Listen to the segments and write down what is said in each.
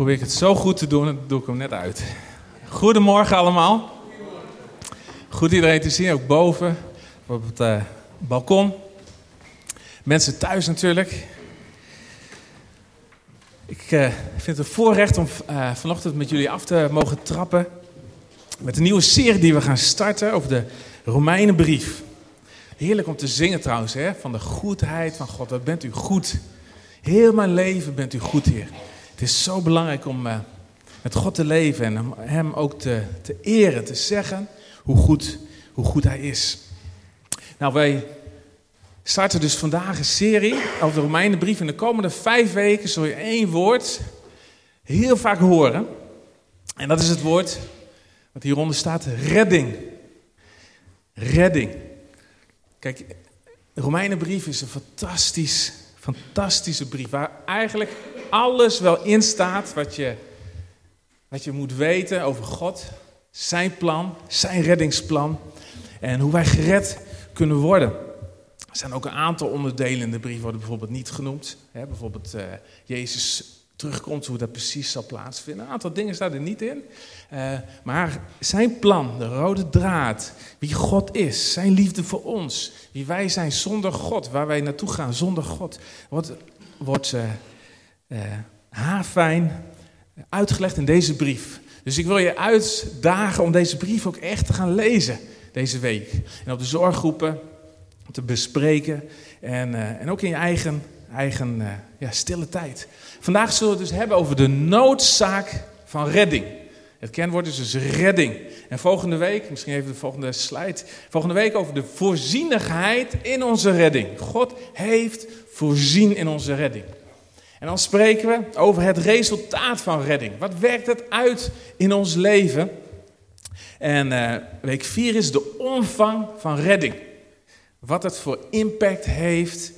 probeer ik het zo goed te doen, dan doe ik hem net uit. Goedemorgen allemaal. Goed iedereen te zien, ook boven op het uh, balkon. Mensen thuis natuurlijk. Ik uh, vind het een voorrecht om uh, vanochtend met jullie af te mogen trappen. Met een nieuwe serie die we gaan starten over de Romeinenbrief. Heerlijk om te zingen trouwens, hè? van de goedheid van God. Wat bent u goed. Heel mijn leven bent u goed, Heer. Het is zo belangrijk om uh, met God te leven en Hem ook te, te eren, te zeggen hoe goed, hoe goed Hij is. Nou, wij starten dus vandaag een serie over de Romeinenbrief. In de komende vijf weken zul je één woord heel vaak horen. En dat is het woord wat hieronder staat, redding. Redding. Kijk, de Romeinenbrief is een fantastisch, fantastische brief. Waar eigenlijk alles wel in staat wat je, wat je moet weten over God. Zijn plan, zijn reddingsplan. En hoe wij gered kunnen worden. Er zijn ook een aantal onderdelen in de brief worden bijvoorbeeld niet genoemd. bijvoorbeeld uh, Jezus terugkomt, hoe dat precies zal plaatsvinden. Een aantal dingen staan er niet in. Uh, maar zijn plan, de rode draad, wie God is, zijn liefde voor ons, wie wij zijn zonder God, waar wij naartoe gaan zonder God, wordt, wordt uh, haarfijn uitgelegd in deze brief. Dus ik wil je uitdagen om deze brief ook echt te gaan lezen deze week. En op de zorggroepen te bespreken en, en ook in je eigen, eigen ja, stille tijd. Vandaag zullen we het dus hebben over de noodzaak van redding. Het kenwoord is dus redding. En volgende week, misschien even de volgende slide. Volgende week over de voorzienigheid in onze redding. God heeft voorzien in onze redding. En dan spreken we over het resultaat van redding. Wat werkt het uit in ons leven? En uh, week 4 is de omvang van redding. Wat het voor impact heeft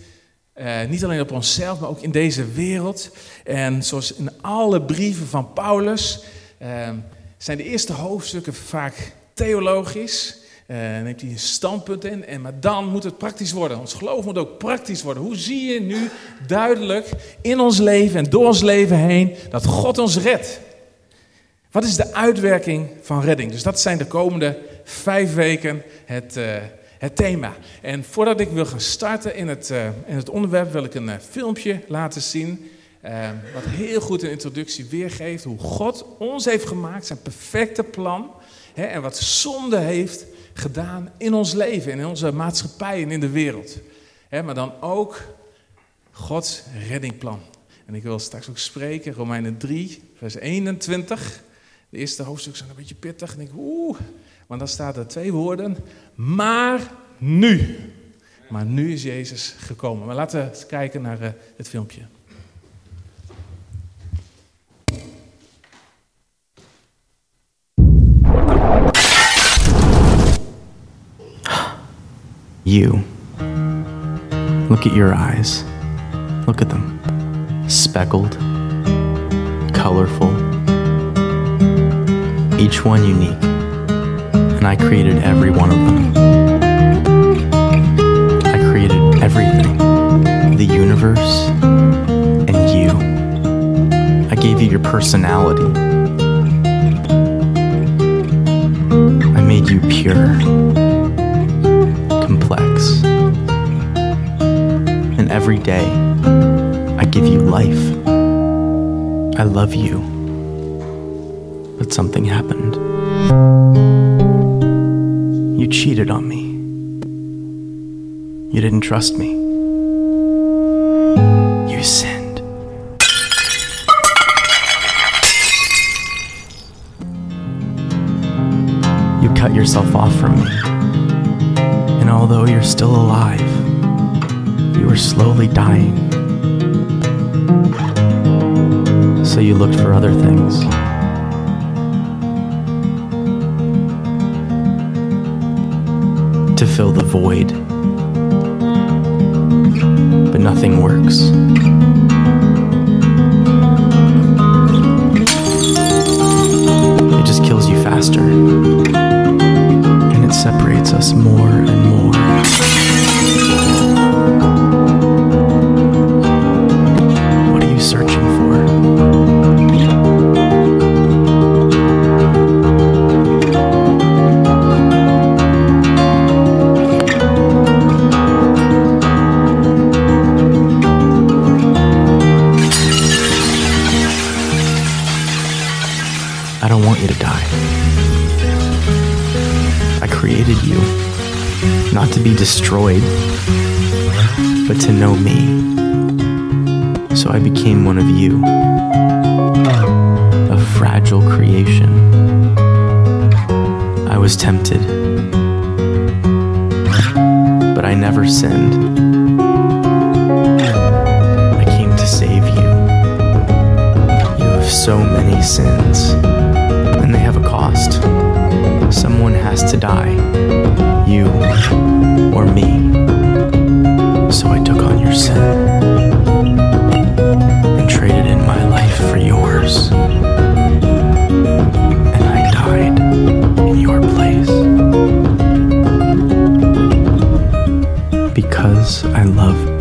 uh, niet alleen op onszelf, maar ook in deze wereld. En zoals in alle brieven van Paulus uh, zijn de eerste hoofdstukken vaak theologisch. Uh, neemt hij een standpunt in, en, maar dan moet het praktisch worden. Ons geloof moet ook praktisch worden. Hoe zie je nu duidelijk in ons leven en door ons leven heen dat God ons redt? Wat is de uitwerking van redding? Dus dat zijn de komende vijf weken het, uh, het thema. En voordat ik wil gaan starten in het, uh, in het onderwerp, wil ik een filmpje laten zien. Wat heel goed een introductie weergeeft hoe God ons heeft gemaakt, zijn perfecte plan. Hè, en wat zonde heeft gedaan in ons leven, in onze maatschappij en in de wereld. Maar dan ook Gods reddingplan. En ik wil straks ook spreken, Romeinen 3, vers 21. De eerste hoofdstuk zijn een beetje pittig. En ik oeh, want dan staat er twee woorden. Maar nu. Maar nu is Jezus gekomen. Maar laten we kijken naar uh, het filmpje. You. Look at your eyes. Look at them. Speckled, colorful, each one unique. And I created every one of them. I created everything the universe and you. I gave you your personality. I made you pure every day, I give you life. I love you. But something happened. You cheated on me. You didn't trust me. You sinned. You cut yourself off from me. And although you're still alive, slowly dying. So you looked for other things. To fill the void. But nothing works. Detroit I love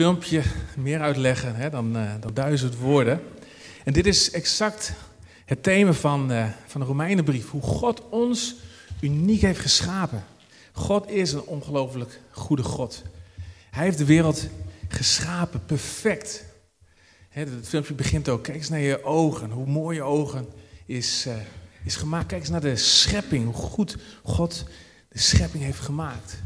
filmpje meer uitleggen hè, dan, eh, dan duizend woorden. En dit is exact het thema van, eh, van de Romeinenbrief. Hoe God ons uniek heeft geschapen. God is een ongelooflijk goede God. Hij heeft de wereld geschapen, perfect. Hè, het filmpje begint ook, kijk eens naar je ogen. Hoe mooi je ogen is, eh, is gemaakt. Kijk eens naar de schepping, hoe goed God de schepping heeft gemaakt.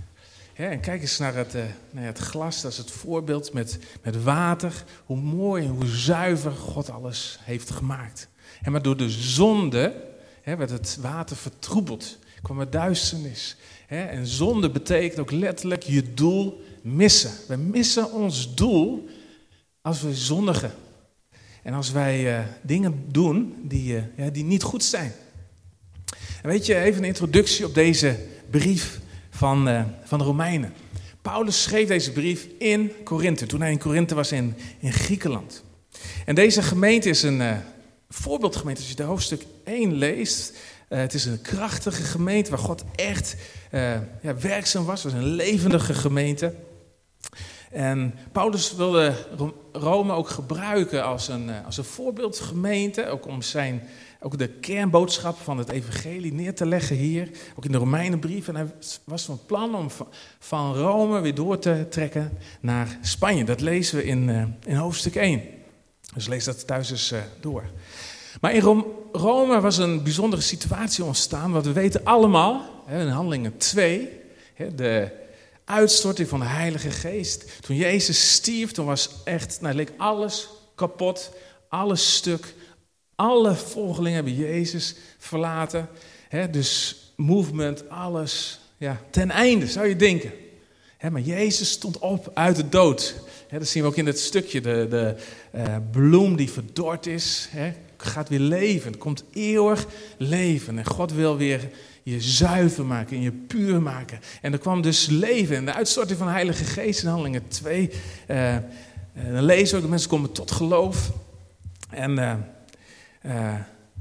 En kijk eens naar het, eh, het glas, dat is het voorbeeld met, met water. Hoe mooi en hoe zuiver God alles heeft gemaakt. En maar door de zonde werd het water vertroebeld. kwam er duisternis. En zonde betekent ook letterlijk je doel missen. We missen ons doel als we zondigen. En als wij eh, dingen doen die, eh, ja, die niet goed zijn. Weet je, even een introductie op deze brief van, eh, van de Romeinen. Paulus schreef deze brief in Korinthe, toen hij in Korinthe was in, in Griekenland. En deze gemeente is een eh, voorbeeldgemeente. Als je de hoofdstuk 1 leest, eh, het is een krachtige gemeente waar God echt ja, werkzaam was. Het was een levendige gemeente. En Paulus wilde Ro- Rome ook gebruiken als een, als een voorbeeldgemeente, ook om zijn, ook de kernboodschap van het evangelie neer te leggen hier, ook in de Romeinenbrief. En hij was van plan om va- van Rome weer door te trekken naar Spanje. Dat lezen we in, eh, in hoofdstuk 1. Dus lees dat thuis eens eh, door. Maar in Rom- Rome was een bijzondere situatie ontstaan, wat we weten allemaal, in Handelingen 2, hè, de uitstorting van de Heilige Geest. Toen Jezus stierf, toen was echt, nou leek alles kapot, alles stuk. Alle volgelingen hebben Jezus verlaten. Hè, dus movement, alles ja, ten einde, zou je denken. Maar Jezus stond op uit de dood. Dat zien we ook in het stukje. De, de eh, bloem die verdord is, gaat weer leven. Komt eeuwig leven. En God wil weer je zuiver maken en je puur maken. En er kwam dus leven. En de uitstorting van de Heilige Geest in Handelingen 2. eh, eh, dan lezen we ook dat mensen komen tot geloof. En, eh,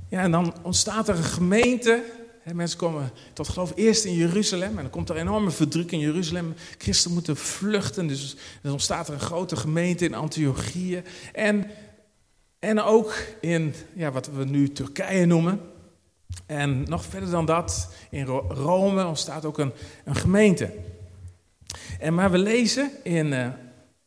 ja, en dan ontstaat er een gemeente. Hè, mensen komen tot geloof eerst in Jeruzalem. En dan komt er enorme verdrukking in Jeruzalem. Christen moeten vluchten. Dus dan ontstaat er een grote gemeente in Antiochië. En, en ook in ja, wat we nu Turkije noemen. En nog verder dan dat, in Ro- Rome ontstaat ook een, een gemeente. En maar we lezen in, eh,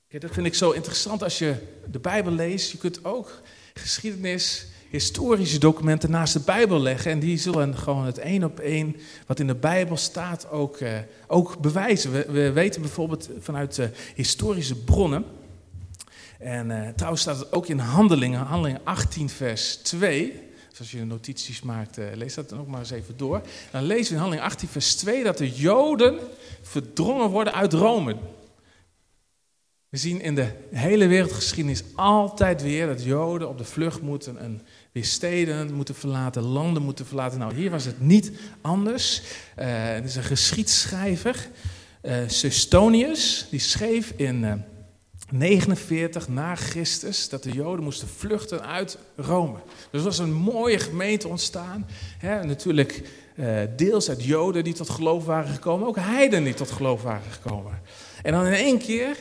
dat vind ik zo interessant als je de Bijbel leest. Je kunt ook geschiedenis, historische documenten naast de Bijbel leggen. En die zullen gewoon het één op één, wat in de Bijbel staat, ook, eh, ook bewijzen. We, we weten bijvoorbeeld vanuit eh, historische bronnen. En eh, trouwens staat het ook in Handelingen, Handelingen 18 vers 2. Dat Dus als je notities maakt, uh, lees dat dan ook maar eens even door. Dan lezen we in handeling 18 vers 2 dat de Joden verdrongen worden uit Rome. We zien in de hele wereldgeschiedenis altijd weer dat Joden op de vlucht moeten en weer steden moeten verlaten, landen moeten verlaten. Nou, hier was het niet anders. Uh, het is een geschiedschrijver, uh, Sustonius, die schreef in uh, 49 na Christus dat de Joden moesten vluchten uit Rome. Dus er was een mooie gemeente ontstaan. Hè, natuurlijk deels uit Joden die tot geloof waren gekomen, ook heiden die tot geloof waren gekomen. En dan in één keer,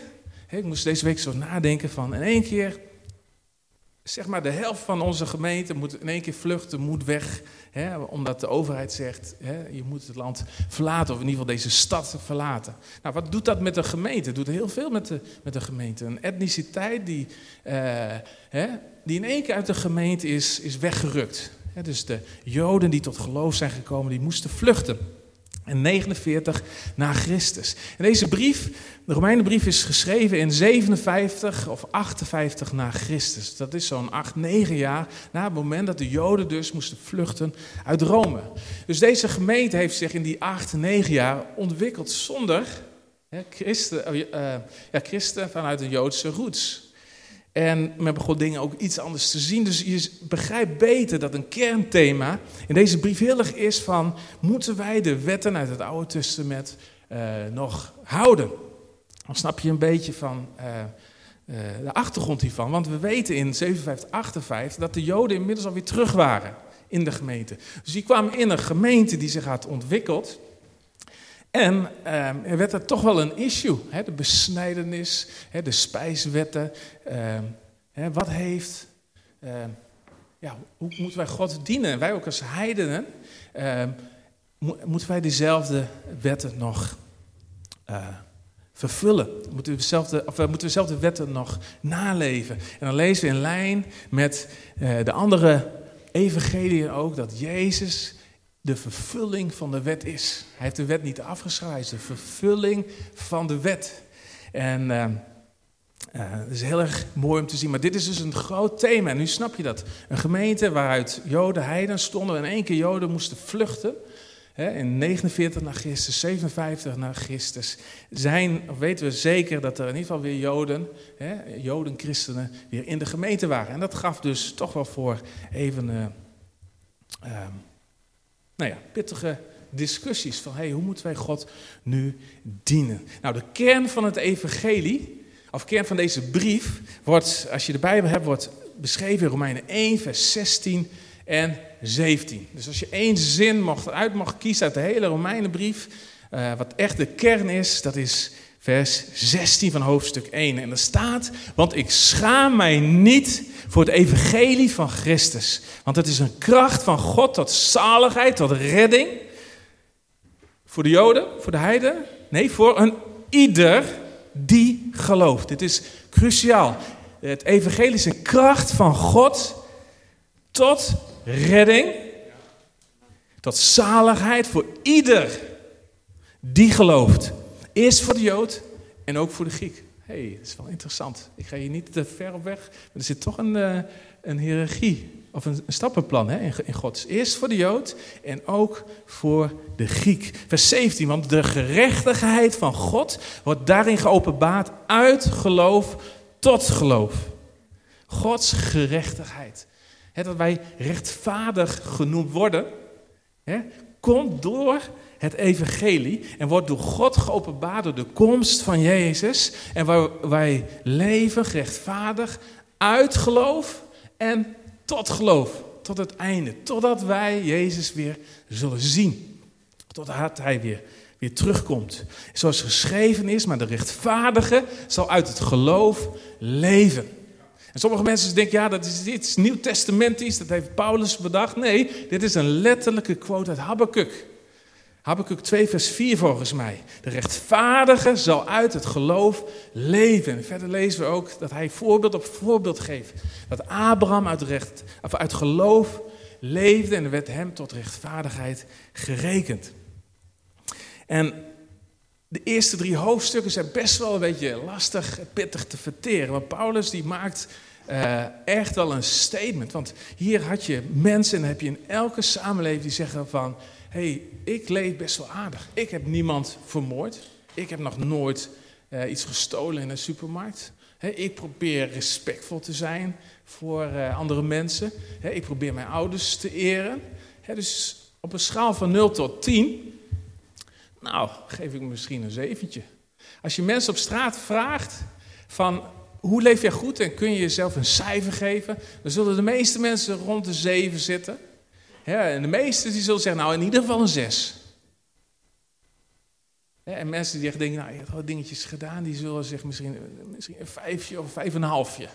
hè, ik moest deze week zo nadenken van, in één keer zeg maar de helft van onze gemeente moet in één keer vluchten, moet weg. Hè, omdat de overheid zegt, hè, je moet het land verlaten, of in ieder geval deze stad verlaten. Nou, wat doet dat met de gemeente? Het doet heel veel met de, met de gemeente. Een etniciteit die, uh, hè, die in één keer uit de gemeente is, is weggerukt. Dus de Joden die tot geloof zijn gekomen, die moesten vluchten. En 49 na Christus. En deze brief, de Romeinenbrief, is geschreven in 57 of 58 na Christus. Dat is zo'n 8, 9 jaar na het moment dat de Joden dus moesten vluchten uit Rome. Dus deze gemeente heeft zich in die 8, 9 jaar ontwikkeld zonder hè, christen, uh, ja, christen vanuit een Joodse roots. En men begon dingen ook iets anders te zien. Dus je begrijpt beter dat een kernthema in deze brief heel erg is van... moeten wij de wetten uit het Oude Testament uh, nog houden? Dan snap je een beetje van uh, uh, de achtergrond hiervan. Want we weten in 5758 dat de Joden inmiddels alweer terug waren in de gemeente. Dus die kwamen in een gemeente die zich had ontwikkeld... En uh, er werd er toch wel een issue. Hè? De besnijdenis, hè? de spijswetten. Uh, hè? Wat heeft. Uh, ja, hoe moeten wij God dienen? Wij ook als heidenen. Ehm, mo moeten wij dezelfde wetten nog eh, vervullen? Moeten we, dezelfde, of, moeten we dezelfde wetten nog naleven? En dan lezen we in lijn met eh, de andere evangeliën ook dat Jezus de vervulling van de wet is. Hij heeft de wet niet afgeschreven, de vervulling van de wet. En uh, uh, dat is heel erg mooi om te zien. Maar dit is dus een groot thema. En nu snap je dat. Een gemeente waaruit Joden, heiden stonden. En in één keer Joden moesten vluchten. Hè, in 49 na Christus, 57 na Christus. Zijn, weten we zeker dat er in ieder geval weer Joden, hè, Joden, christenen, weer in de gemeente waren. En dat gaf dus toch wel voor even... Uh, nou ja, pittige discussies van hey, hoe moeten wij God nu dienen? Nou, de kern van het evangelie, of kern van deze brief, wordt, als je de Bijbel hebt, wordt beschreven in Romeinen 1, vers 16 en 17. Dus als je één zin mocht, uit mag kiezen uit de hele Romeinenbrief, uh, wat echt de kern is, dat is vers 16 van hoofdstuk 1. En er staat, want ik schaam mij niet voor het evangelie van Christus. Want het is een kracht van God tot zaligheid, tot redding. Voor de Joden, voor de Heiden? Nee, voor een ieder die gelooft. Dit is cruciaal. Het evangelie is een kracht van God tot redding, tot zaligheid voor ieder die gelooft. Eerst voor de Jood en ook voor de Griek. Hey, dat is wel interessant. Ik ga hier niet te ver op weg, maar er zit toch een, uh, een hiërarchie of een, stappenplan hè, in, God. Dus eerst voor de Jood en ook voor de Griek. Vers 17, want de gerechtigheid van God wordt daarin geopenbaard uit geloof tot geloof. Gods gerechtigheid. Dat wij rechtvaardig genoemd worden, komt door het evangelie en wordt door God geopenbaard door de komst van Jezus. En waar wij leven gerechtvaardig uit geloof en tot geloof, tot het einde. Totdat wij Jezus weer zullen zien. Totdat hij weer, weer terugkomt. Zoals geschreven is, maar de rechtvaardige zal uit het geloof leven. En sommige mensen denken, ja, dat is iets nieuw-testamentisch, dat heeft Paulus bedacht. Nee, dit is een letterlijke quote uit Habakkuk. Habakkuk 2, vers 4 volgens mij. De rechtvaardige zal uit het geloof leven. En verder lezen we ook dat hij voorbeeld op voorbeeld geeft. Dat Abraham uit, recht, of uit geloof leefde en er werd hem tot rechtvaardigheid gerekend. En de eerste drie hoofdstukken zijn best wel een beetje lastig, pittig te verteren. Want Paulus die maakt eh, echt wel een statement. Want hier had je mensen, en heb je in elke samenleving die zeggen van... hey, ik leef best wel aardig. Ik heb niemand vermoord. Ik heb nog nooit uh, iets gestolen in een supermarkt. ik probeer respectvol te zijn voor uh, andere mensen. ik probeer mijn ouders te eren. dus op een schaal van 0 tot 10, nou, geef ik misschien een zeventje. Als je mensen op straat vraagt van hoe leef jij goed en kun je jezelf een cijfer geven, dan zullen de meeste mensen rond de 7 zitten. En de meeste die zullen zeggen, nou in ieder geval een 6. en mensen die echt denken, nou je hebt wel dingetjes gedaan, die zullen zeggen misschien, misschien een vijfje of vijf en een halfje.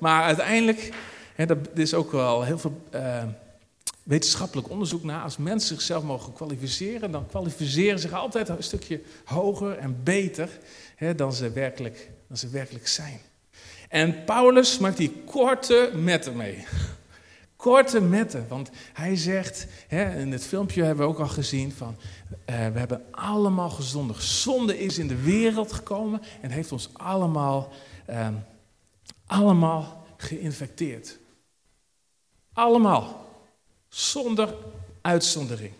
Maar uiteindelijk, dat is ook wel heel veel uh, wetenschappelijk onderzoek naar, als mensen zichzelf mogen kwalificeren, dan kwalificeren ze zich altijd een stukje hoger en beter dan, ze werkelijk, dan ze werkelijk zijn. En Paulus maakt die korte metten mee. Korte metten, want hij zegt, hè, in het filmpje hebben we ook al gezien van, uh, we hebben allemaal gezondigd. Zonde is in de wereld gekomen en heeft ons allemaal, uh, allemaal geïnfecteerd. Allemaal, zonder uitzondering.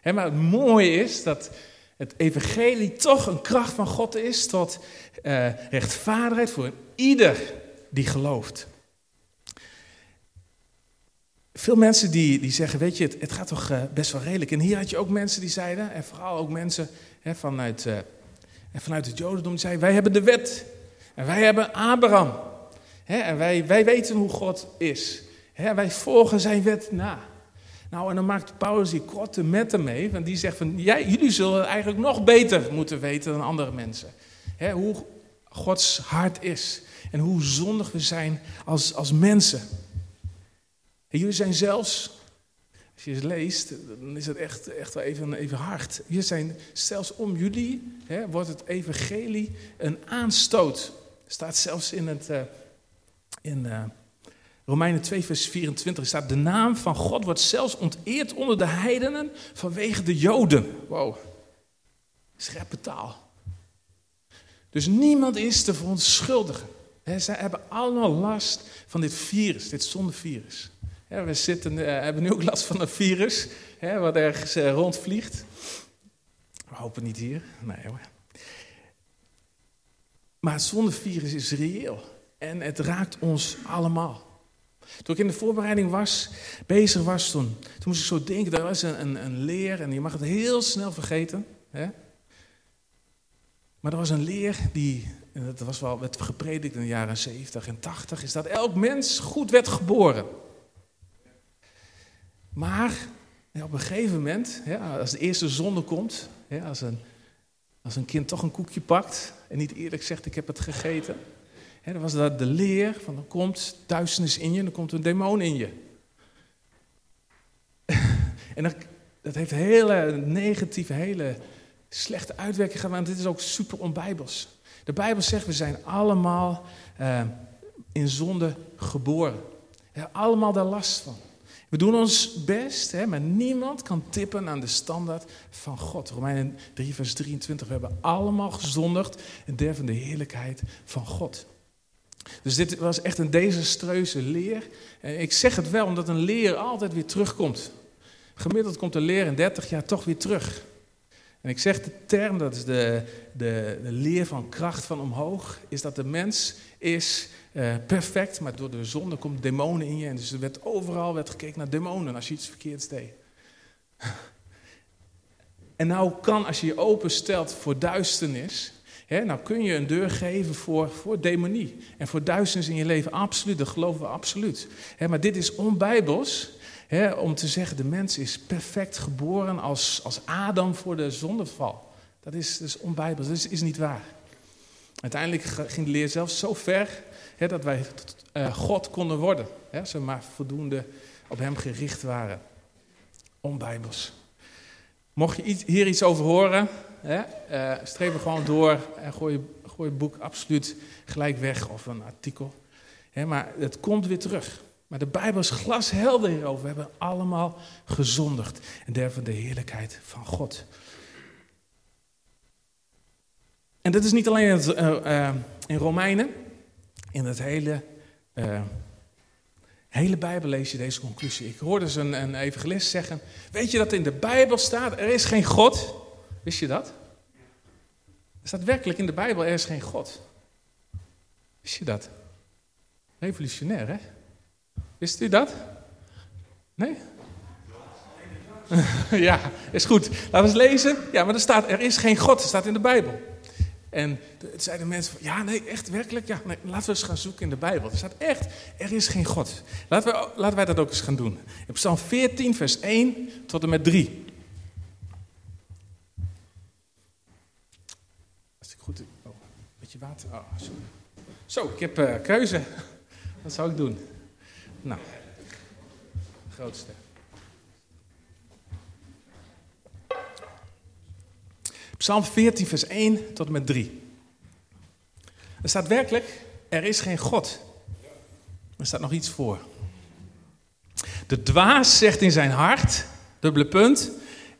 Hè, maar het mooie is dat het evangelie toch een kracht van God is tot uh, rechtvaardigheid voor ieder die gelooft. Veel mensen die, die zeggen, weet je, het, het gaat toch uh, best wel redelijk. En hier had je ook mensen die zeiden, en vooral ook mensen hè, vanuit, uh, vanuit het Jodendom, die zeiden, wij hebben de wet. En wij hebben Abraham. Hè, en wij, wij weten hoe God is. Hè, wij volgen zijn wet na. Nou, en dan maakt Paulus die korte metten mee, want die zegt van, jij, jullie zullen eigenlijk nog beter moeten weten dan andere mensen. hoe Gods hart is en hoe zondig we zijn als, als mensen. En jullie zijn zelfs, als je het leest, dan is het echt, echt wel even, even hard. Jullie zijn zelfs om jullie, wordt het evangelie een aanstoot. Staat zelfs in het... Uh, in, uh, Romeinen 2, vers 24 staat: De naam van God wordt zelfs onteerd onder de heidenen vanwege de Joden. Wow, scherpe taal. Dus niemand is te verontschuldigen. Zij hebben allemaal last van dit virus, dit zondevirus. We zitten, uh, hebben nu ook last van een virus, wat ergens uh, rondvliegt. We hopen niet hier. Nee. Maar het zondevirus is reëel en het raakt ons allemaal. Toen ik in de voorbereiding was, bezig was, toen, toen moest ik zo denken, er was een, een, een leer, en je mag het heel snel vergeten. Hè? Maar er was een leer die, dat was wel, werd gepredikt in de jaren 70 en 80, is dat elk mens goed werd geboren. Maar ja, op een gegeven moment, ja, als de eerste zonde komt, ja, als, een, als een kind toch een koekje pakt en niet eerlijk zegt ik heb het gegeten, dat was dat de leer van er komt duisternis in je er komt een demon in je. en dat, dat heeft hele negatieve, hele slechte uitwerking gehad, want dit is ook super onbijbels. De Bijbel zegt we zijn allemaal uh, in zonde geboren. Hebben allemaal daar last van. We doen ons best, hè, maar niemand kan tippen aan de standaard van God. Romeinen 3, vers 23. We hebben allemaal gezondigd en derven de heerlijkheid van God. Dus dit was echt een desastreuze leer. Ik zeg het wel omdat een leer altijd weer terugkomt. Gemiddeld komt een leer in 30 jaar toch weer terug. En ik zeg de term, dat is de, de, de leer van kracht van omhoog, is dat de mens is uh, perfect, maar door de zonde komt demonen in je. En dus er werd overal werd gekeken naar demonen als je iets verkeerds deed. En nou kan, als je je openstelt voor duisternis, nou kun je een deur geven voor, voor demonie en voor duisternis in je leven. Absoluut, dat geloven we absoluut. maar dit is onbijbels om te zeggen, de mens is perfect geboren als, als Adam voor de zondeval. Dat is, dat is onbijbels, dat is, is niet waar. Uiteindelijk ging de leer zelfs zo ver dat wij uh, God konden worden. Als we maar voldoende op hem gericht waren. Onbijbels. Mocht je hier iets over horen, Hè? Er gewoon door en gooi, gooi het boek absoluut gelijk weg of een artikel. Maar het komt weer terug. Maar de Bijbel is glashelder hierover. We hebben allemaal gezondigd en derven de heerlijkheid van God. En dat is niet alleen in, het, uh, uh, in Romeinen. In het hele uh, hele Bijbel lees je deze conclusie. Ik hoorde dus een, een evangelist zeggen, weet je dat in de Bijbel staat, er is geen God? Wist je dat? Er staat werkelijk in de Bijbel, er is geen God. Wist je dat? Revolutionair, hè? Wist u dat? Nee? ja, is goed. Laten we eens lezen. Ja, maar er staat, er is geen God. Er staat in de Bijbel. En zeiden mensen van, ja, nee, echt, werkelijk? Ja, nee, laten we eens gaan zoeken in de Bijbel. Er staat echt, er is geen God. Laten, we, laten wij dat ook eens gaan doen. In Psalm 14, vers 1 tot en met 3. Als ik goed... Oh, een beetje water. Oh, zo. zo, ik heb uh, keuze. Wat zou ik doen? Nou, grootste. Psalm 14, vers 1 tot en met 3. Er staat werkelijk, er is geen God. Er staat nog iets voor. De dwaas zegt in zijn hart, dubbele punt,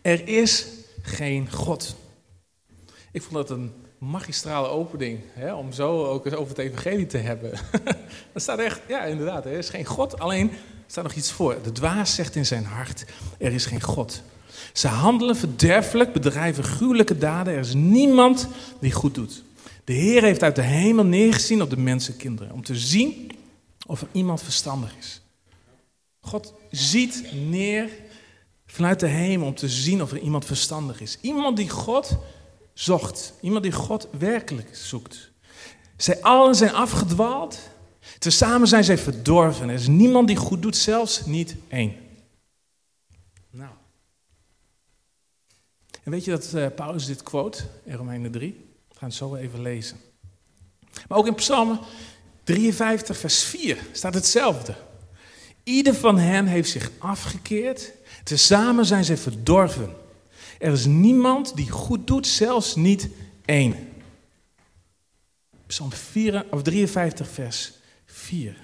er is geen God. Ik vond dat een magistrale opening, hè, om zo ook eens over het evangelie te hebben. er staat echt, ja inderdaad, er is geen God, alleen er staat nog iets voor. De dwaas zegt in zijn hart, er is geen God. Ze handelen verderfelijk, bedrijven gruwelijke daden. Er is niemand die goed doet. De Heer heeft uit de hemel neergezien op de mensenkinderen. Om te zien of er iemand verstandig is. God ziet neer vanuit de hemel om te zien of er iemand verstandig is. Iemand die God zocht. Iemand die God werkelijk zoekt. Zij allen zijn afgedwaald. Tezamen zijn zij verdorven. Er is niemand die goed doet, zelfs niet één. Nou. En weet je dat uh, Paulus dit quote in Romeinen 3? We gaan het zo even lezen. Maar ook in Psalm 53, vers 4 staat hetzelfde. Ieder van hen heeft zich afgekeerd. Tezamen zijn zij verdorven. Er is niemand die goed doet, zelfs niet één. Psalm 4, of 53, vers 4.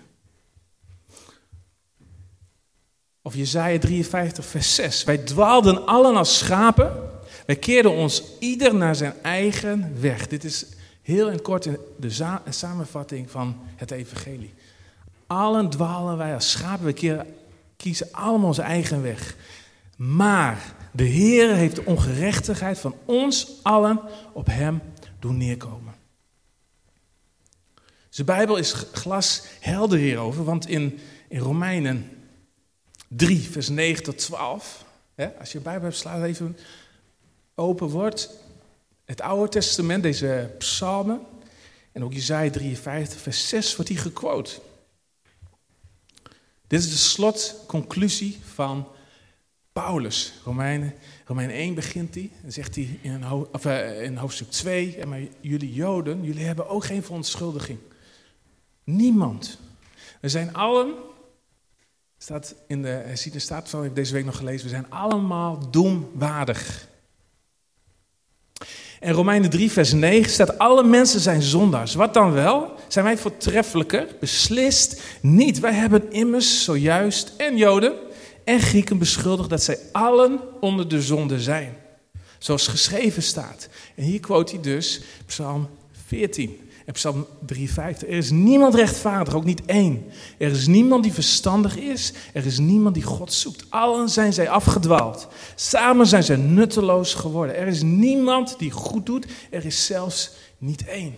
Of Jezaja 53, vers 6. Wij dwaalden allen als schapen. Wij keerden ons ieder naar zijn eigen weg. Dit is heel in kort de samenvatting van het evangelie. Allen dwalen wij als schapen. We kiezen allemaal onze eigen weg. Maar de Heer heeft de ongerechtigheid van ons allen op hem doen neerkomen. De Bijbel is glashelder hierover, want in, in Romeinen 3, vers 9 tot 12, hè, als je je Bijbel hebt, sla even open wordt. Het Oude Testament, deze psalmen, en ook Jezaja 53, vers 6 wordt hier gequote. Dit is de slotconclusie van Paulus. Romeinen, Romein 1 begint hij. Dan zegt hij in, een of, uh, in hoofdstuk 2. En maar jullie Joden, jullie hebben ook geen verontschuldiging. Niemand. We zijn allen. Staat in de, ziet de staat van, ik heb deze week nog gelezen. We zijn allemaal doemwaardig. En Romeinen 3, vers 9 staat: Alle mensen zijn zondaars. Wat dan wel? Zijn wij voortreffelijker? Beslist niet. Wij hebben immers zojuist en Joden en Grieken beschuldigd dat zij allen onder de zonde zijn. Zoals geschreven staat. En hier quote hij dus Psalm 14 en Psalm 53. Er is niemand rechtvaardig, ook niet één. Er is niemand die verstandig is. Er is niemand die God zoekt. Allen zijn zij afgedwaald. Samen zijn zij nutteloos geworden. Er is niemand die goed doet. Er is zelfs niet één.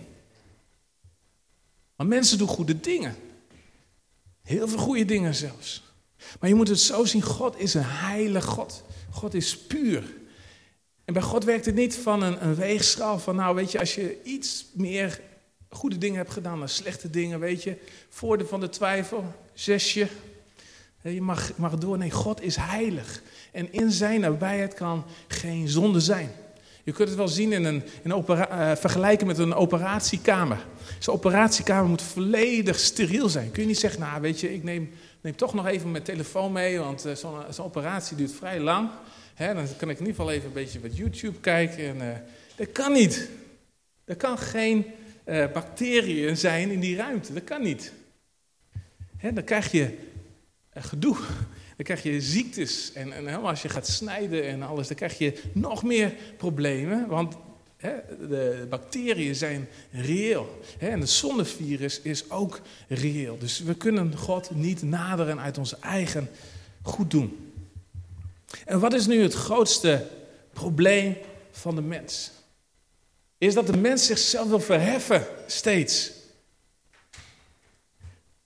Maar mensen doen goede dingen. Heel veel goede dingen zelfs. Maar je moet het zo zien, God is een heilig God. God is puur. En bij God werkt het niet van een, een weegschaal van, nou weet je, als je iets meer goede dingen hebt gedaan dan slechte dingen, weet je, voordeel van de twijfel, zesje. Je mag, mag door. Nee, God is heilig. En in zijn nabijheid kan geen zonde zijn. Je kunt het wel zien in een, uh, vergelijken met een operatiekamer. Zo'n operatiekamer moet volledig steriel zijn. Kun je niet zeggen, nou weet je, ik neem neem toch nog even mijn telefoon mee, want uh, zo'n operatie duurt vrij lang. Hè, dan kan ik in ieder geval even een beetje wat YouTube kijken. En, dat kan niet. Er kan geen bacteriën zijn in die ruimte. Dat kan niet. Hè, dan krijg je gedoe. Dan krijg je ziektes. En, en als je gaat snijden en alles, dan krijg je nog meer problemen. Want De bacteriën zijn reëel. En het zonnevirus is ook reëel. Dus we kunnen God niet naderen uit ons eigen goed doen. En wat is nu het grootste probleem van de mens? Is dat de mens zichzelf wil verheffen steeds.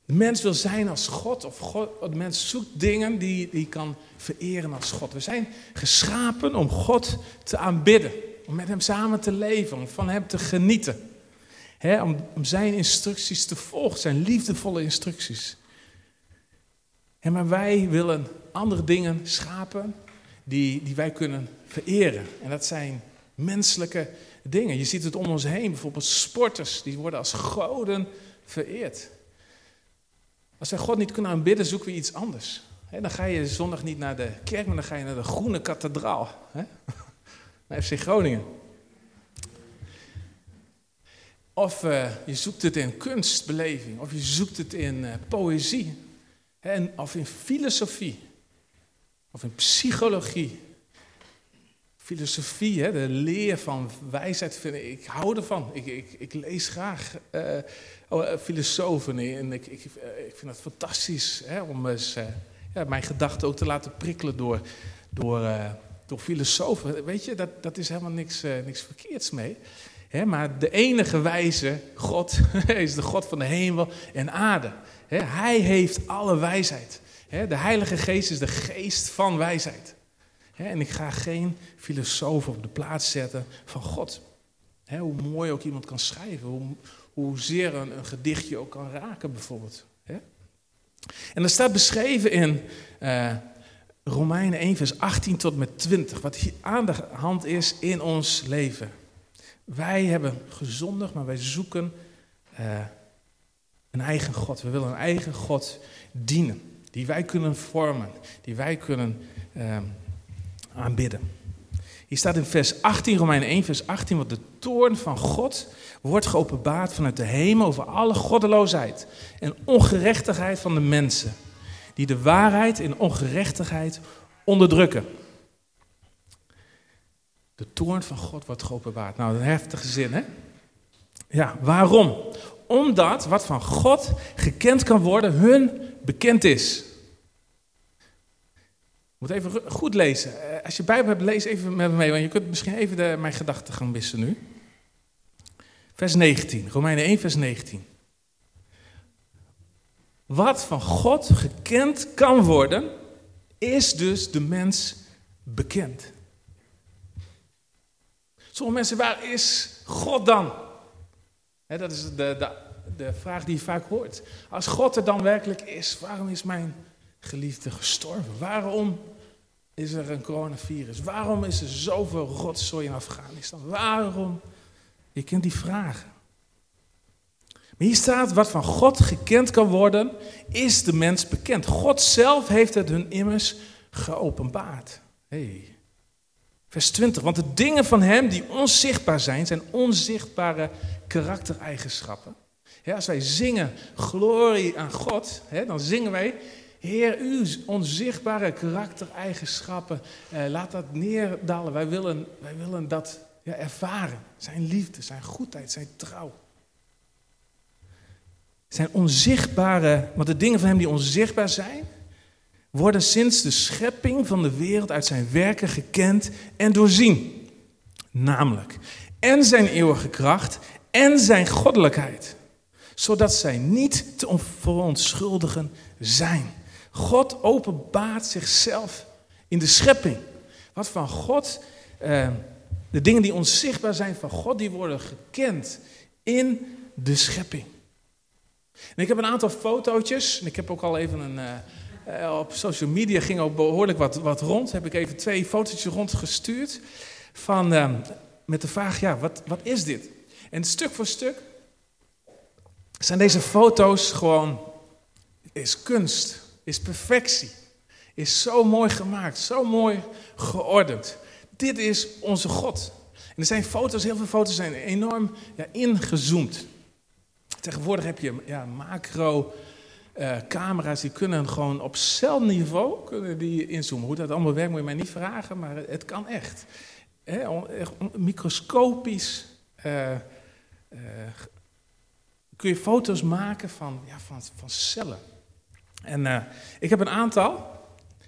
De mens wil zijn als God, of God, de mens zoekt dingen die hij kan vereren als God. We zijn geschapen om God te aanbidden, om met Hem samen te leven, om van Hem te genieten. om, om, Zijn instructies te volgen, Zijn liefdevolle instructies. maar wij willen andere dingen schapen die, die wij kunnen vereren. En dat zijn menselijke dingen. Je ziet het om ons heen, bijvoorbeeld sporters, die worden als goden vereerd. Als wij God niet kunnen aanbidden, zoeken we iets anders. dan ga je zondag niet naar de kerk, maar dan ga je naar de Groene Kathedraal. Naar FC Groningen. Of uh, je zoekt het in kunstbeleving, of je zoekt het in uh, poëzie, en, of in filosofie, of in psychologie. Filosofie, hè, de leer van wijsheid, vind ik, hou ervan. Ik, ik, ik lees graag uh, filosofen en ik, ik, ik vind het fantastisch hè, om eens, ja, mijn gedachten ook te laten prikkelen door, door, door filosofen. Weet je, dat, dat is helemaal niks, niks verkeerds mee. Hè, maar de enige wijze God is de God van de hemel en aarde. Hij heeft alle wijsheid. De Heilige Geest is de geest van wijsheid. En ik ga geen filosoof op de plaats zetten van God. Hoe mooi ook iemand kan schrijven, hoe, hoezeer een, een gedichtje ook kan raken bijvoorbeeld. En er staat beschreven in uh, Romeinen 1 vers 18 tot met 20, wat hier aan de hand is in ons leven. Wij hebben gezondigd, maar wij zoeken uh, een eigen God. We willen een eigen God dienen, die wij kunnen vormen, die wij kunnen uh, aanbidden. Hier staat in vers 18, Romeinen 1, vers 18, wat de toorn van God wordt geopenbaard vanuit de hemel over alle goddeloosheid en ongerechtigheid van de mensen, die de waarheid in ongerechtigheid onderdrukken. De toorn van God wordt geopenbaard. Nou, een heftige zin, hè? Ja, waarom? Omdat wat van God gekend kan worden, hun bekend is moet even goed lezen. Eh, als je Bijbel hebt, lees even met me mee, want je kunt misschien even de, mijn gedachten gaan missen nu. Vers 19, Romeinen 1, vers 19. Wat van God gekend kan worden, is dus de mens bekend. Sommige mensen, waar is God dan? dat is de, de, de vraag die je vaak hoort. Als God er dan werkelijk is, waarom is mijn geliefde gestorven? Waarom is er een coronavirus? Waarom is er zoveel rotzooi in Afghanistan? Waarom? Je kent die vragen. Maar hier staat, wat van God gekend kan worden, is de mens bekend. God zelf heeft het hun immers geopenbaard. Hey. Vers 20, want de dingen van hem die onzichtbaar zijn, zijn onzichtbare karaktereigenschappen. Ja, als wij zingen glorie aan God, hè, dan zingen wij Heer, uw onzichtbare karaktereigenschappen, eh, laat dat neerdalen. Wij willen, wij willen dat ja, ervaren. Zijn liefde, zijn goedheid, zijn trouw. Zijn onzichtbare, want de dingen van hem die onzichtbaar zijn, worden sinds de schepping van de wereld uit zijn werken gekend en doorzien. Namelijk, en zijn eeuwige kracht en zijn goddelijkheid, zodat zij niet te verontschuldigen zijn. God openbaart zichzelf in de schepping. Wat van God, eh, de dingen die onzichtbaar zijn van God, die worden gekend in de schepping. En ik heb een aantal fotootjes, en ik heb ook al even een, eh, eh, op social media ging ook behoorlijk wat, wat rond. Heb ik even twee fotootjes rondgestuurd van, uh, met de vraag, ja, wat, wat is dit? En stuk voor stuk zijn deze foto's gewoon, is kunst is perfectie. Is zo mooi gemaakt, zo mooi geordend. Dit is onze God. En er zijn foto's, heel veel foto's zijn enorm ja, ingezoomd. Tegenwoordig heb je ja, macro uh, camera's die kunnen gewoon op celniveau kunnen die inzoomen. Hoe dat allemaal werkt moet je mij niet vragen, maar het kan echt. microscopisch eh, eh, kun je foto's maken van, ja, van, van cellen. En eh, ik heb een aantal.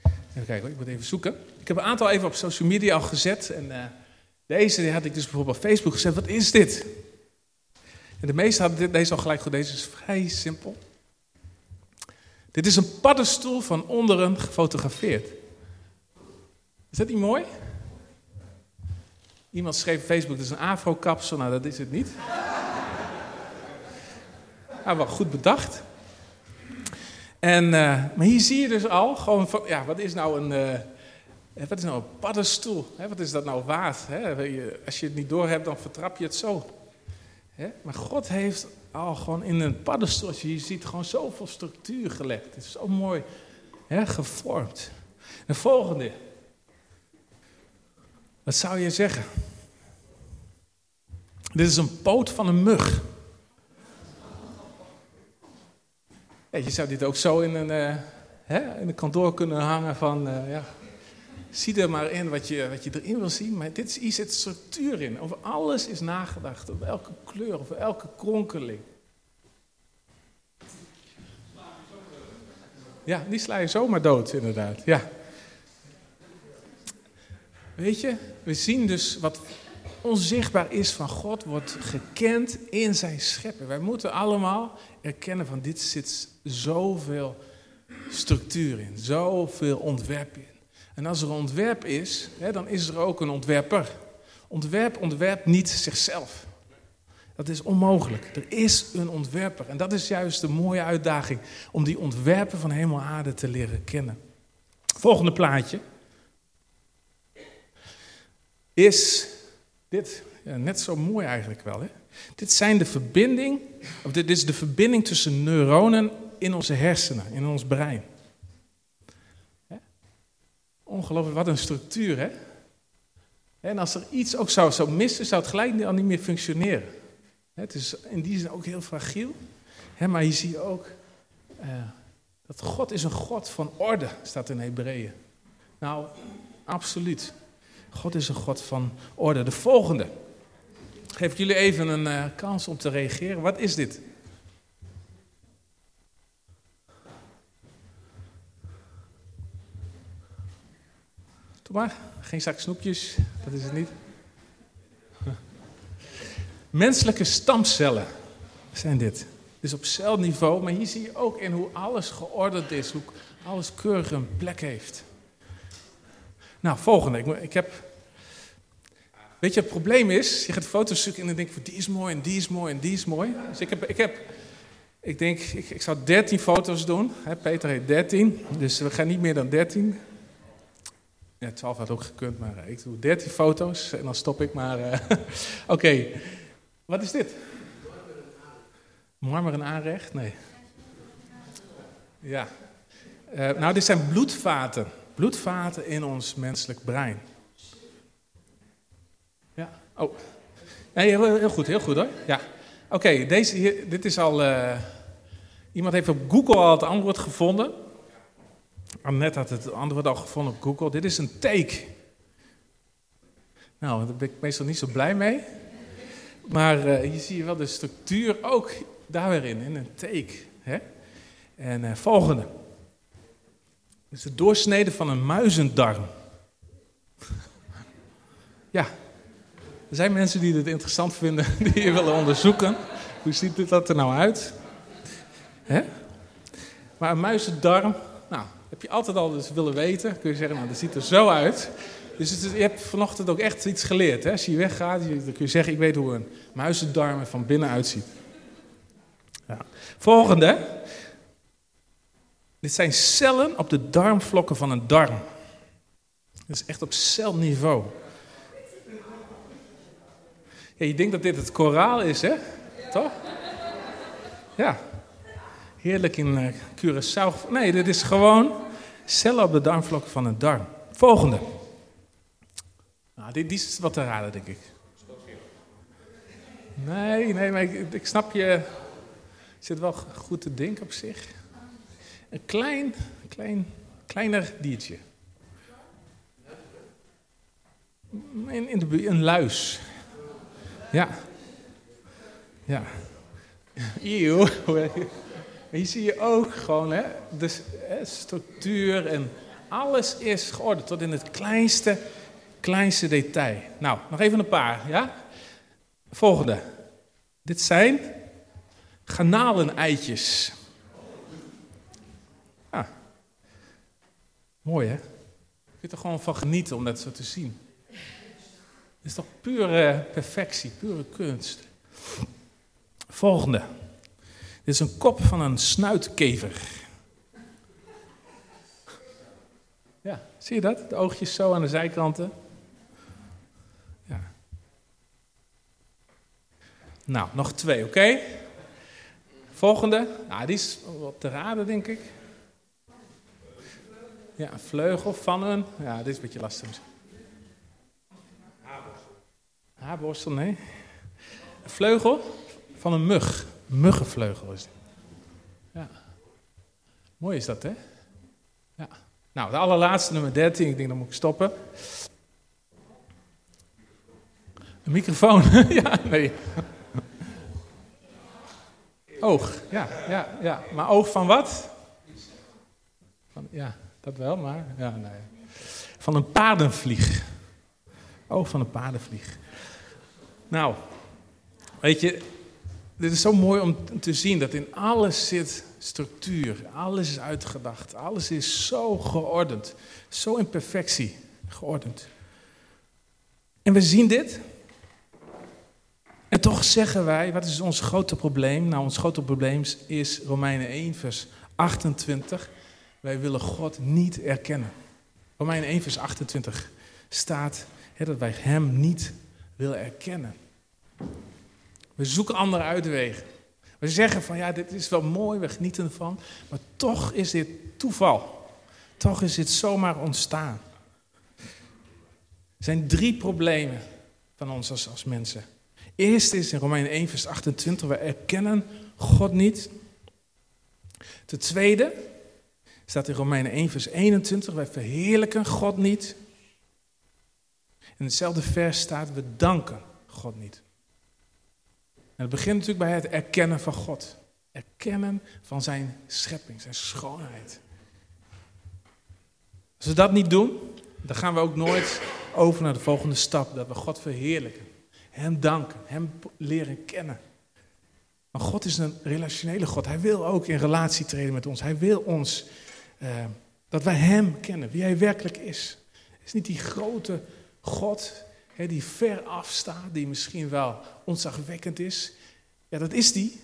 Even kijken, hoor, ik moet even zoeken. Ik heb een aantal even op social media al gezet. En eh, deze had ik dus bijvoorbeeld op Facebook gezet. Wat is dit? En de meesten hadden deze al gelijk goed. Deze is vrij simpel. Dit is een paddenstoel van onderen gefotografeerd. Is dat niet mooi? Iemand schreef op Facebook, dit is een afro-kapsel. Nou, dat is het niet. Ja, wel goed bedacht. En, eh, maar hier zie je dus al, gewoon van, ja, wat is nou een, eh, wat is nou een paddenstoel? Hè, wat is dat nou waard? Hè? Als je het niet doorhebt, dan vertrap je het zo. Maar God heeft al gewoon in een paddenstoel, als je ziet, gewoon zoveel structuur gelegd. Het is zo mooi gevormd. De volgende. Wat zou je zeggen? Dit is een poot van een mug. Je zou dit ook zo in een, eh, hè, in een kantoor kunnen hangen van, eh, ja, zie er maar in wat je, wat je erin wil zien. Maar dit hier zit structuur in. Over alles is nagedacht, over elke kleur, over elke kronkeling. Ja, die sla je zomaar dood, inderdaad. Ja. Weet je, we zien dus wat onzichtbaar is van God, wordt gekend in zijn scheppen. Wij moeten allemaal erkennen van dit zit zoveel structuur in, zoveel ontwerp in. En als er een ontwerp is, hè, dan is er ook een ontwerper. Ontwerp ontwerpt niet zichzelf. Dat is onmogelijk. Er is een ontwerper. En dat is juist de mooie uitdaging om die ontwerper van hemel en aarde te leren kennen. Volgende plaatje is dit. Net zo mooi eigenlijk wel. Hè? Dit zijn de verbinding, of dit is de verbinding tussen neuronen in onze hersenen, in ons brein. Ongelooflijk, wat een structuur, hè? En als er iets ook zou, zou missen, zou het gelijk al niet meer functioneren. Het is in die zin ook heel fragiel. Maar hier zie je ook eh, dat God is een God van orde, staat in Hebreeën. Nou, absoluut. God is een God van orde. De volgende. Geef ik jullie even een eh, kans om te reageren. Wat is dit? Doe maar. Geen zak snoepjes. Dat is het niet. Menselijke stamcellen zijn dit. Dus op celniveau, maar hier zie je ook in hoe alles geordend is, hoe alles keurig een plek heeft. Nou, volgende. Ik, ik heb. Weet je, het probleem is, je gaat foto's zoeken en dan denk je die is mooi en die is mooi en die is mooi. Dus ik heb, ik heb ik denk, ik, ik zou 13 foto's doen. Peter heeft 13, dus we gaan niet meer dan 13. Ja, 12 had ook gekund, maar eh, ik doe 13 foto's en dan stop ik maar. eh, Oké, wat is dit? Marmer en aanrecht? Nee. Ja. Eh, nou, dit zijn bloedvaten. Bloedvaten in ons menselijk brein. Ja. Oh. Nee, heel, goed, heel goed hoor. Ja. Oké, deze hier, dit is al. iemand heeft op Google al het antwoord gevonden. Annette had het antwoord al gevonden op Google. Dit is een take. Nou, daar ben ik meestal niet zo blij mee. Maar eh, hier zie je wel de structuur ook daar weer in, in een take. Hè? En eh, volgende. Dit is de doorsnede van een muizendarm. ja, er zijn mensen die dit interessant vinden, die je willen onderzoeken. Hoe ziet dit dat er nou uit? Hè? Maar een muizendarm, nou, heb je altijd al dus willen weten. Kun je zeggen, nou, dat ziet er zo uit. Dus het je hebt vanochtend ook echt iets geleerd. Hè? Als je weggaat, dan kun je zeggen, ik weet hoe een muizendarm er van binnen uitziet. Ja. Volgende. Dit zijn cellen op de darmvlokken van een darm. Dat is echt op celniveau. Ja, je denkt dat dit het koraal is, hè? Toch? Ja. Heerlijk in eh, Curaçao. Nee, dit is gewoon cellen op de darmvlokken van een darm. Volgende. Nou, die is wat te raden, denk ik. Nee, nee, maar ik, ik snap je. Je zit wel goed te denken op zich. Een klein, klein, kleiner diertje. In, in de, een luis. Ja. Ja. Eeuw. Hier zie je ook gewoon, hè, hè, structuur en alles is geordend tot in het kleinste, kleinste detail. Nou, nog even een paar, ja? Volgende. Dit zijn garnalen-eitjes. Ah. Mooi, hè? Je kunt er gewoon van genieten om dat zo te zien. Het is toch pure perfectie, pure kunst. Volgende. Dit is een kop van een snuitkever. Ja, zie je dat? De oogjes zo aan de zijkanten. Ja. Nou, nog twee, oké? Volgende. Nou, die is op te raden, denk ik. Ja, een vleugel van een. Ja, dit is een beetje lastig. Haarborstel, nee. Een vleugel van een mug. Muggenvleugel is dit. Ja. Mooi is dat, hè? Ja. Nou, de allerlaatste, nummer 13. Ik denk, dat moet ik stoppen. Een microfoon. ja, nee. Oog, ja, ja, ja. Maar oog van wat? Van, ja, dat wel, maar ja, nee. Van een paardenvlieg. Oog van een paardenvlieg. Nou, weet je, dit is zo mooi om te zien dat in alles zit structuur. Alles is uitgedacht. Alles is zo geordend. Zo in perfectie geordend. En we zien dit. En toch zeggen wij, wat is ons grote probleem? Nou, ons grote probleem is Romeinen 1, vers 28. Wij willen God niet erkennen. Romeinen 1, vers 28 staat hè, dat wij Hem niet willen erkennen. We zoeken andere uitwegen. We zeggen van ja, dit is wel mooi, we genieten ervan, maar toch is dit toeval. Toch is dit zomaar ontstaan. Er zijn drie problemen van ons als, als mensen. Eerst is in Romeinen 1, vers 28, we erkennen God niet. Ten tweede staat in Romeinen 1, vers 21, wij verheerlijken God niet. In hetzelfde vers staat, we danken God niet. Het begint natuurlijk bij het erkennen van God. Erkennen van zijn schepping, zijn schoonheid. Als we dat niet doen, dan gaan we ook nooit over naar de volgende stap. Dat we God verheerlijken. Hem danken, Hem leren kennen. Maar God is een relationele God. Hij wil ook in relatie treden met ons. Hij wil ons, eh, dat wij Hem kennen, wie Hij werkelijk is. Het is niet die grote God die ver afstaat, die misschien wel ontzagwekkend is. Ja, dat is die.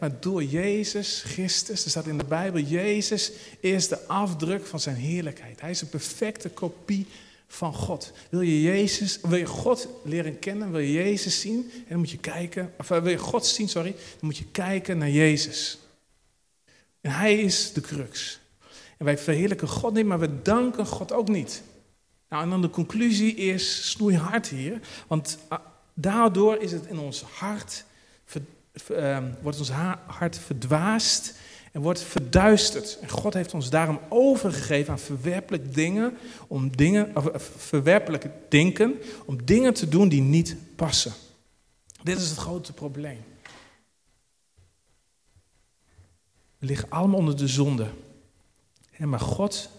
maar door Jezus Christus, er staat in de Bijbel, Jezus is de afdruk van zijn heerlijkheid. Hij is een perfecte kopie van God. Wil je Jezus, wil je God leren kennen, wil je Jezus zien, en dan moet je kijken, of eh, wil je God zien, sorry, dan moet je kijken naar Jezus. En hij is de crux. En wij verheerlijken God niet, maar we danken God ook niet. Nou, en dan de conclusie is snoeihard hier, want ah, daardoor is het in ons hart, ehm, wordt ons hart verdwaasd en wordt verduisterd. En God heeft ons daarom overgegeven aan verwerpelijk dingen, om dingen, of, verwerpelijk denken, om dingen te doen die niet passen. Dit is het grote probleem. We liggen allemaal onder de zonde. maar God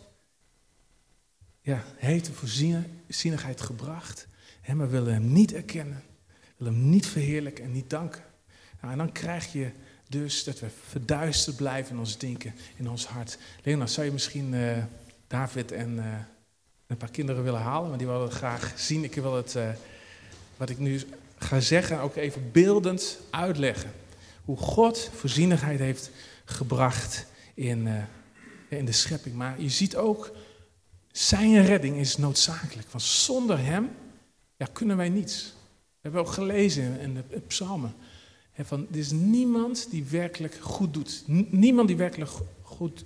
ja, heeft de voorzienigheid gebracht. Hè, maar willen hem niet erkennen. Willen hem niet verheerlijken en niet danken. Nou, en dan krijg je dus dat we verduisterd blijven in ons denken, in ons hart. Leonard, zou je misschien uh, David en uh, een paar kinderen willen halen? Maar die willen het graag zien. Ik wil het, uh, wat ik nu ga zeggen, ook even beeldend uitleggen. Hoe God voorzienigheid heeft gebracht in, in de schepping. Maar je ziet ook zijn redding is noodzakelijk. Want zonder Hem ja, kunnen wij niets. We hebben ook gelezen in de psalmen. Van, er is niemand die werkelijk goed doet. Niemand die werkelijk goed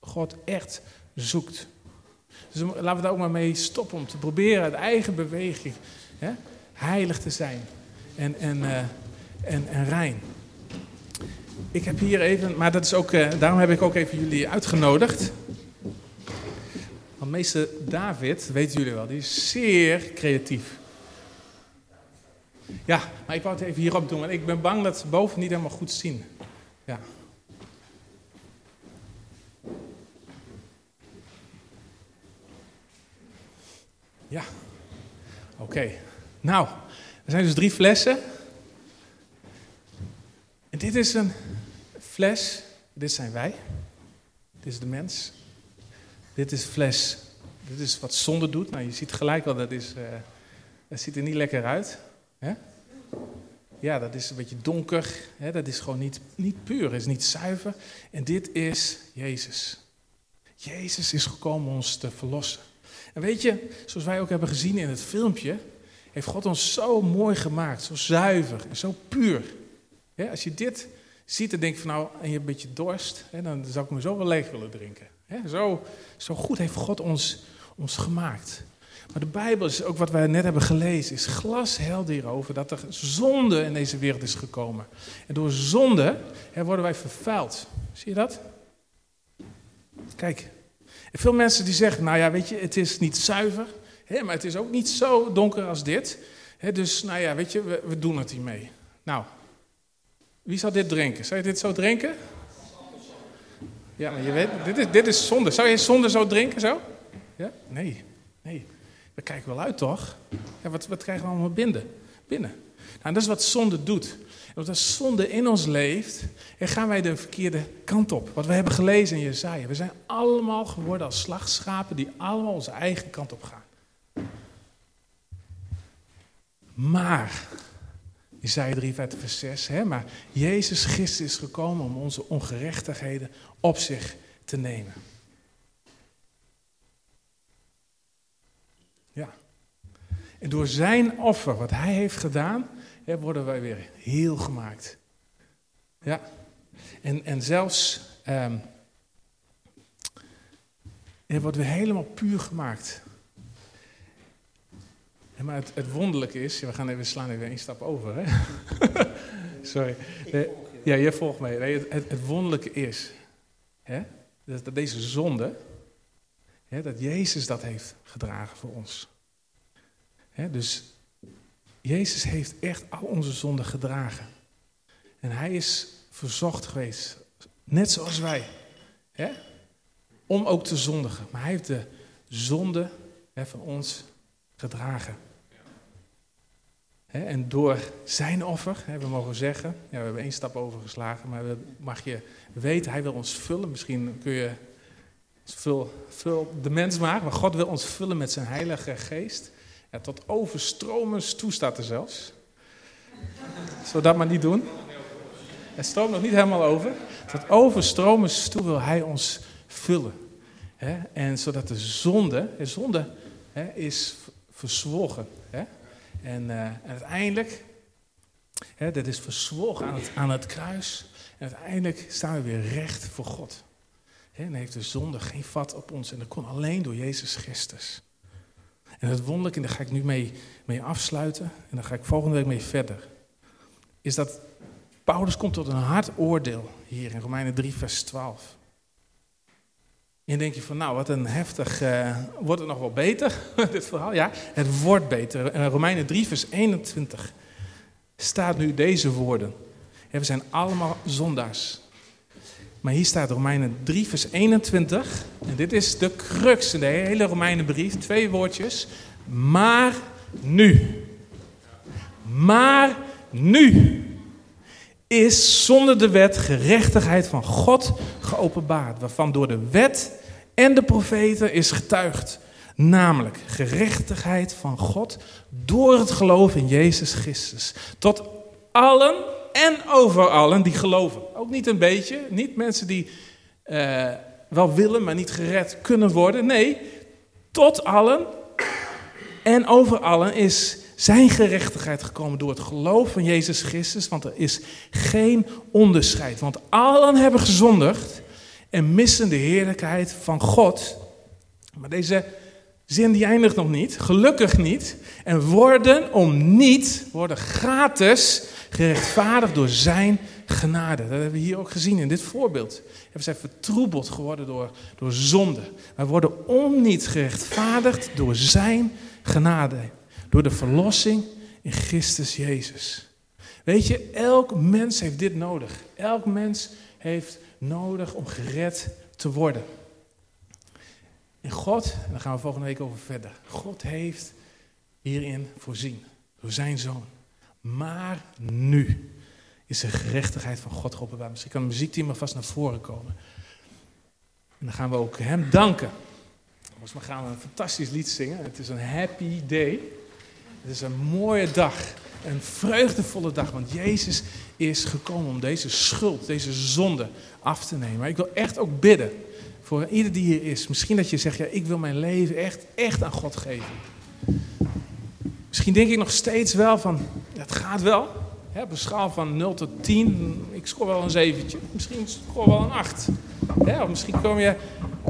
God echt zoekt. Dus laten we daar ook maar mee stoppen om te proberen uit eigen beweging heilig te zijn en, en, uh, en, en rein. Ik heb hier even, maar dat is ook, uh, daarom heb ik ook even jullie uitgenodigd. Want David, weten jullie wel, die is zeer creatief. Ja, maar ik wou het even hierop doen, want ik ben bang dat ze boven niet helemaal goed zien. Ja. Ja, oké. Nou, er zijn dus drie flessen. En dit is een fles, dit zijn wij. Dit is de mens. Dit is fles, dit is wat zonde doet. Nou, je ziet gelijk al, dat, is, uh, dat ziet er niet lekker uit. Hè? Ja, dat is een beetje donker. Hè? Dat is gewoon niet, niet puur, is niet zuiver. En dit is Jezus. Jezus is gekomen ons te verlossen. En weet je, zoals wij ook hebben gezien in het filmpje, heeft God ons zo mooi gemaakt, zo zuiver en zo puur. als je dit ziet, dan denk je van nou, en je hebt een beetje dorst, dan zou ik me zo wel leeg willen drinken. Zo, zo goed heeft God ons, ons gemaakt. Maar de Bijbel is ook wat wij net hebben gelezen, is glashelder hierover dat er zonde in deze wereld is gekomen. En door zonde worden wij vervuild. Zie je dat? Kijk, veel mensen die zeggen, nou ja, weet je, het is niet zuiver, maar het is ook niet zo donker als dit. Dus, nou ja, weet je, we, we doen het hiermee. Nou, wie zal dit drinken? Zou je dit zo drinken? Ja, maar je weet, dit is, dit is zonde. Zou je zonde zo drinken, zo? Ja? Nee, nee. We kijken wel uit, toch? Ja, wat, wat krijgen we allemaal binnen? binnen? Nou, dat is wat zonde doet. Als zonde in ons leeft, dan gaan wij de verkeerde kant op. Wat we hebben gelezen in Jezaja. We zijn allemaal geworden als slagschapen die allemaal onze eigen kant op gaan. Maar, Jezaja 3, vers 6, hè, maar Jezus Christus is gekomen om onze ongerechtigheden op zich te nemen. Ja. En door zijn offer, wat hij heeft gedaan, worden wij weer heel gemaakt. Ja. En, en zelfs um, wordt weer helemaal puur gemaakt. Ja, maar het, het wonderlijke is, we gaan even slaan even één stap over. Hè? Sorry. Ja, je volgt mee. Nee, het, het, wonderlijke is hè, dat, dat deze zonde, hè, dat Jezus dat heeft gedragen voor ons. Hè, dus Jezus heeft echt al onze zonden gedragen. En hij is verzocht geweest, net zoals wij, hè? om ook te zondigen. Maar hij heeft de zonde hè, van ons gedragen. En door zijn offer, we mogen zeggen, ja, we hebben één stap overgeslagen, maar we, mag je weten, hij wil ons vullen. Misschien kun je vul, vul de mens maken, maar God wil ons vullen met zijn heilige geest. Ja, tot overstromens toe staat er zelfs. Zullen we dat maar niet doen? Het stroomt nog niet helemaal over. Tot overstromens toe wil hij ons vullen. En zodat de zonde, de zonde is verzwolgen. En, uh, en uiteindelijk, dat is verzwolgen aan het, aan het kruis. En uiteindelijk staan we weer recht voor God. En heeft de zonde geen vat op ons. En dat kon alleen door Jezus Christus. En het wonderlijke, en daar ga ik nu mee, mee afsluiten, en daar ga ik volgende week mee verder, is dat Paulus komt tot een hard oordeel hier in Romeinen 3, vers 12. En denk je van, nou, wat een heftig, uh, wordt het nog wel beter, dit verhaal? Ja, het wordt beter. In Romeinen 3, vers 21 staat nu deze woorden. We zijn allemaal zondaars. Maar hier staat Romeinen 3, vers 21. En dit is de crux in de hele Romeinenbrief. Twee woordjes. Maar nu. Maar nu is zonder de wet gerechtigheid van God geopenbaard. Waarvan door de wet en de profeten is getuigd. Namelijk gerechtigheid van God door het geloof in Jezus Christus. Tot allen en over allen die geloven. Ook niet een beetje, niet mensen die uh, wel willen, maar niet gered kunnen worden. Nee, tot allen en over allen is zijn gerechtigheid gekomen door het geloof van Jezus Christus. Want er is geen onderscheid. Want allen hebben gezondigd en missen de heerlijkheid van God. Maar deze zin die eindigt nog niet, gelukkig niet. En worden om niet, worden gratis gerechtvaardigd door zijn genade. Dat hebben we hier ook gezien in dit voorbeeld. We zijn vertroebeld geworden door, door zonde. Wij worden onniet gerechtvaardigd door zijn genade. Door de verlossing in Christus Jezus. Weet je, elk mens heeft dit nodig. Elk mens heeft nodig om gered te worden. En God, en daar gaan we volgende week over verder. God heeft hierin voorzien door zijn zoon. Maar nu is de gerechtigheid van God geopenbaard. Misschien kan het muziekteam vast naar voren komen. En dan gaan we ook hem danken. Dus we gaan een fantastisch lied zingen. Het is een happy day. Het is een mooie dag. Een vreugdevolle dag. Want Jezus is gekomen om deze schuld, deze zonde af te nemen. Maar ik wil echt ook bidden voor ieder die hier is. Misschien dat je zegt, ja, ik wil mijn leven echt, echt aan God geven. Misschien denk ik nog steeds wel van, het gaat wel. Op een schaal van 0 tot 10, ik scoor wel een 7. Misschien scoor wel een 8. Hè, of misschien kom je,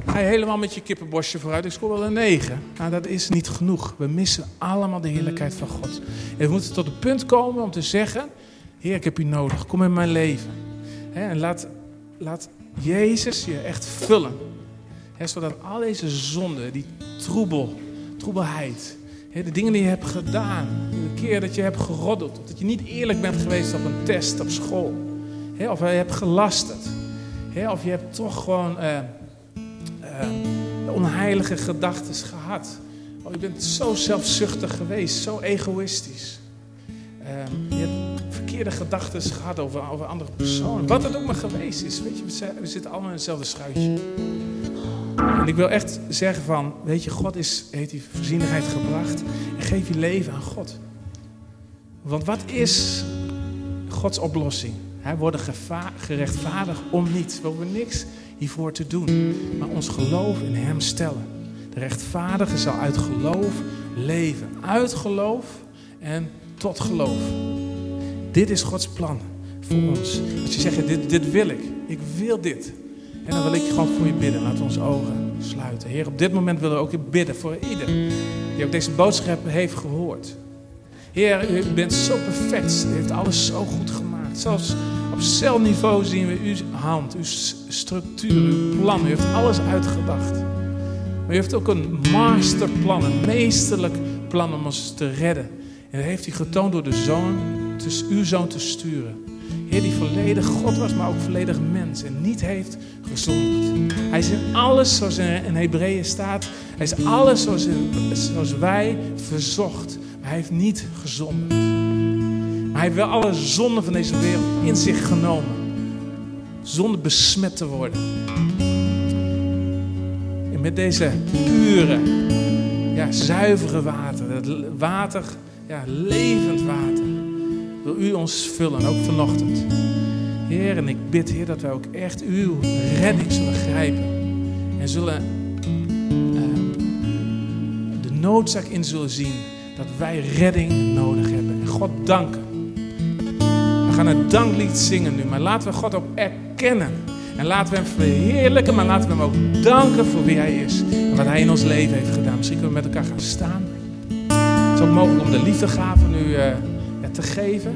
ga je helemaal met je kippenbosje vooruit, ik scoor wel een 9. Nou, dat is niet genoeg. We missen allemaal de heerlijkheid van God. En we moeten tot het punt komen om te zeggen, Heer, ik heb u nodig, kom in mijn leven. En laat, laat Jezus je echt vullen. Hè, zodat al deze zonden, die troebel, troebelheid, de dingen die je hebt gedaan. De keer dat je hebt geroddeld. Of dat je niet eerlijk bent geweest op een test op school. Of je hebt gelasterd. Of je hebt toch gewoon uh, uh, onheilige gedachten gehad. Oh, je bent zo zelfzuchtig geweest, zo egoïstisch. Uh, je hebt verkeerde gedachten gehad over, over andere personen. Wat het ook maar geweest is. Weet je, we zitten allemaal in hetzelfde schuitje. En ik wil echt zeggen van, weet je, God is, heeft die voorzienigheid gebracht. En geef je leven aan God. Want wat is Gods oplossing? Hij wordt gerechtvaardigd om niets. We hoeven niks hiervoor te doen. Maar ons geloof in hem stellen. De rechtvaardige zal uit geloof leven. Uit geloof en tot geloof. Dit is Gods plan voor ons. Als je zegt, dit, dit wil ik. Ik wil dit. En dan wil ik gewoon voor je bidden. We onze ogen sluiten. Heer, op dit moment willen we ook bidden voor ieder die ook deze boodschap heeft gehoord. Heer, u bent zo perfect. U heeft alles zo goed gemaakt. Zelfs op celniveau zien we uw hand, uw structuur, uw plan. U heeft alles uitgedacht. Maar u heeft ook een masterplan, een meesterlijk plan om ons te redden. En dat heeft u getoond door de zoon, dus uw zoon te sturen. Heer, die volledig God was, maar ook volledig mens. En niet heeft gezondigd. Hij is in alles, zoals in Hebreeën staat, hij is alles zoals, zoals wij verzocht. Maar hij heeft niet gezondigd. Maar hij heeft wel alle zonden van deze wereld in zich genomen. Zonder besmet te worden. En met deze pure, ja, zuivere water, dat water, ja, levend water, wil u ons vullen, ook vanochtend. Heer, en ik bid, Heer, dat wij ook echt uw redding zullen grijpen. En zullen uh, de noodzaak in zullen zien dat wij redding nodig hebben. En God danken. We gaan het danklied zingen nu, maar laten we God ook erkennen. En laten we hem verheerlijken, maar laten we hem ook danken voor wie hij is. En wat hij in ons leven heeft gedaan. Misschien kunnen we met elkaar gaan staan. Het is ook mogelijk om de liefdegave nu uh, te geven.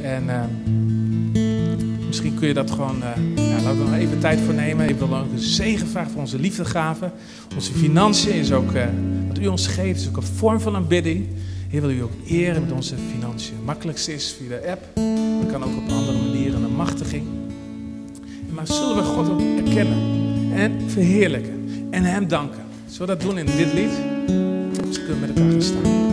En... Uh, Misschien kun je dat gewoon, uh, ja, laten even tijd voor nemen. Ik wil ook een zegen vragen voor onze liefdegaven. Onze financiën is ook, uh, wat u ons geeft, is ook een vorm van aanbidding. Heer wil u ook eren met onze financiën. Het makkelijkste is via de app. Dat kan ook op andere manieren een machtiging. Maar zullen we God ook erkennen en verheerlijken en hem danken. Zullen we dat doen in dit lied? Dus kunnen we met elkaar gaan staan.